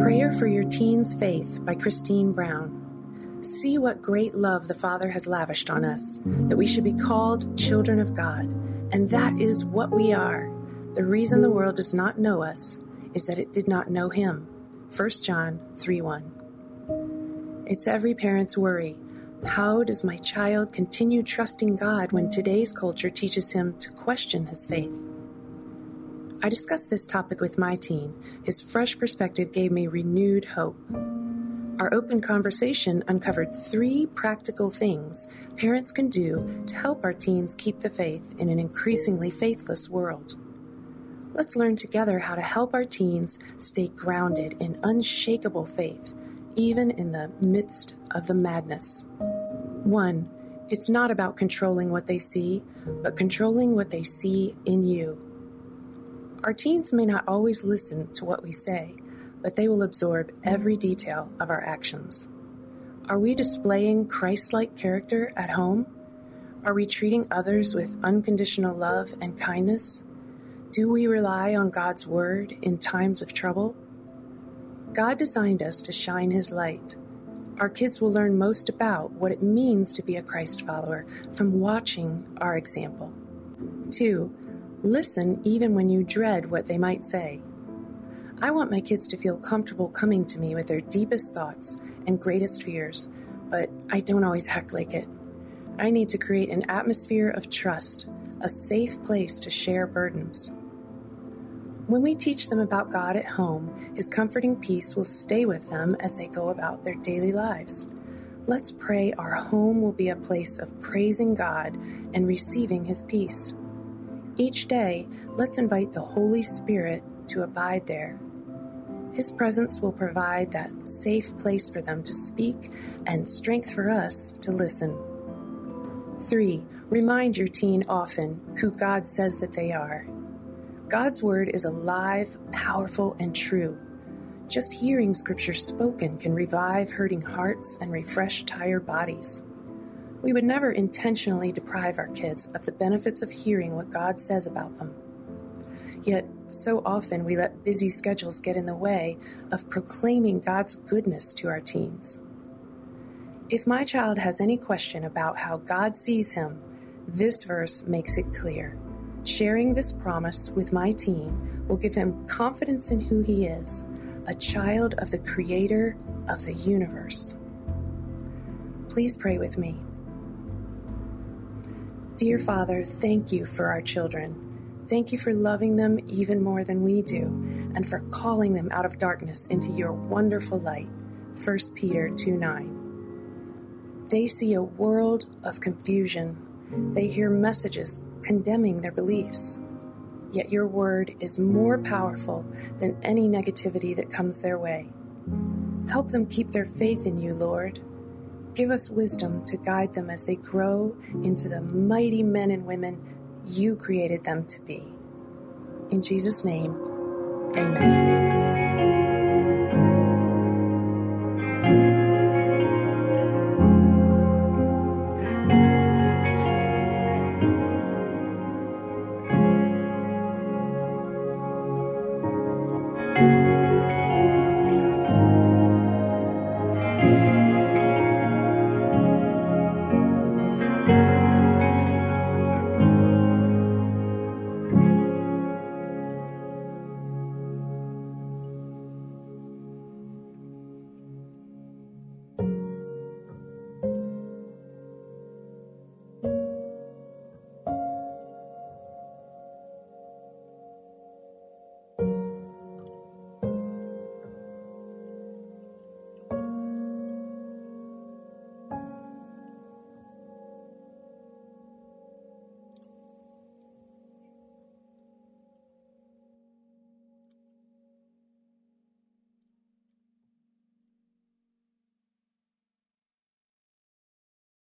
Prayer for Your Teen's Faith by Christine Brown. See what great love the Father has lavished on us, that we should be called children of God. And that is what we are. The reason the world does not know us is that it did not know Him. 1 John 3 1. It's every parent's worry. How does my child continue trusting God when today's culture teaches him to question his faith? I discussed this topic with my teen. His fresh perspective gave me renewed hope. Our open conversation uncovered three practical things parents can do to help our teens keep the faith in an increasingly faithless world. Let's learn together how to help our teens stay grounded in unshakable faith, even in the midst of the madness. 1. It's not about controlling what they see, but controlling what they see in you. Our teens may not always listen to what we say, but they will absorb every detail of our actions. Are we displaying Christ like character at home? Are we treating others with unconditional love and kindness? Do we rely on God's Word in times of trouble? God designed us to shine His light. Our kids will learn most about what it means to be a Christ follower from watching our example. 2. Listen even when you dread what they might say. I want my kids to feel comfortable coming to me with their deepest thoughts and greatest fears, but I don't always act like it. I need to create an atmosphere of trust, a safe place to share burdens. When we teach them about God at home, His comforting peace will stay with them as they go about their daily lives. Let's pray our home will be a place of praising God and receiving His peace. Each day, let's invite the Holy Spirit to abide there. His presence will provide that safe place for them to speak and strength for us to listen. 3. Remind your teen often who God says that they are. God's Word is alive, powerful, and true. Just hearing Scripture spoken can revive hurting hearts and refresh tired bodies. We would never intentionally deprive our kids of the benefits of hearing what God says about them. Yet, so often we let busy schedules get in the way of proclaiming God's goodness to our teens. If my child has any question about how God sees him, this verse makes it clear. Sharing this promise with my teen will give him confidence in who he is, a child of the Creator of the universe. Please pray with me. Dear Father, thank you for our children. Thank you for loving them even more than we do, and for calling them out of darkness into your wonderful light. 1 Peter 2 9. They see a world of confusion. They hear messages condemning their beliefs. Yet your word is more powerful than any negativity that comes their way. Help them keep their faith in you, Lord. Give us wisdom to guide them as they grow into the mighty men and women you created them to be. In Jesus' name, amen.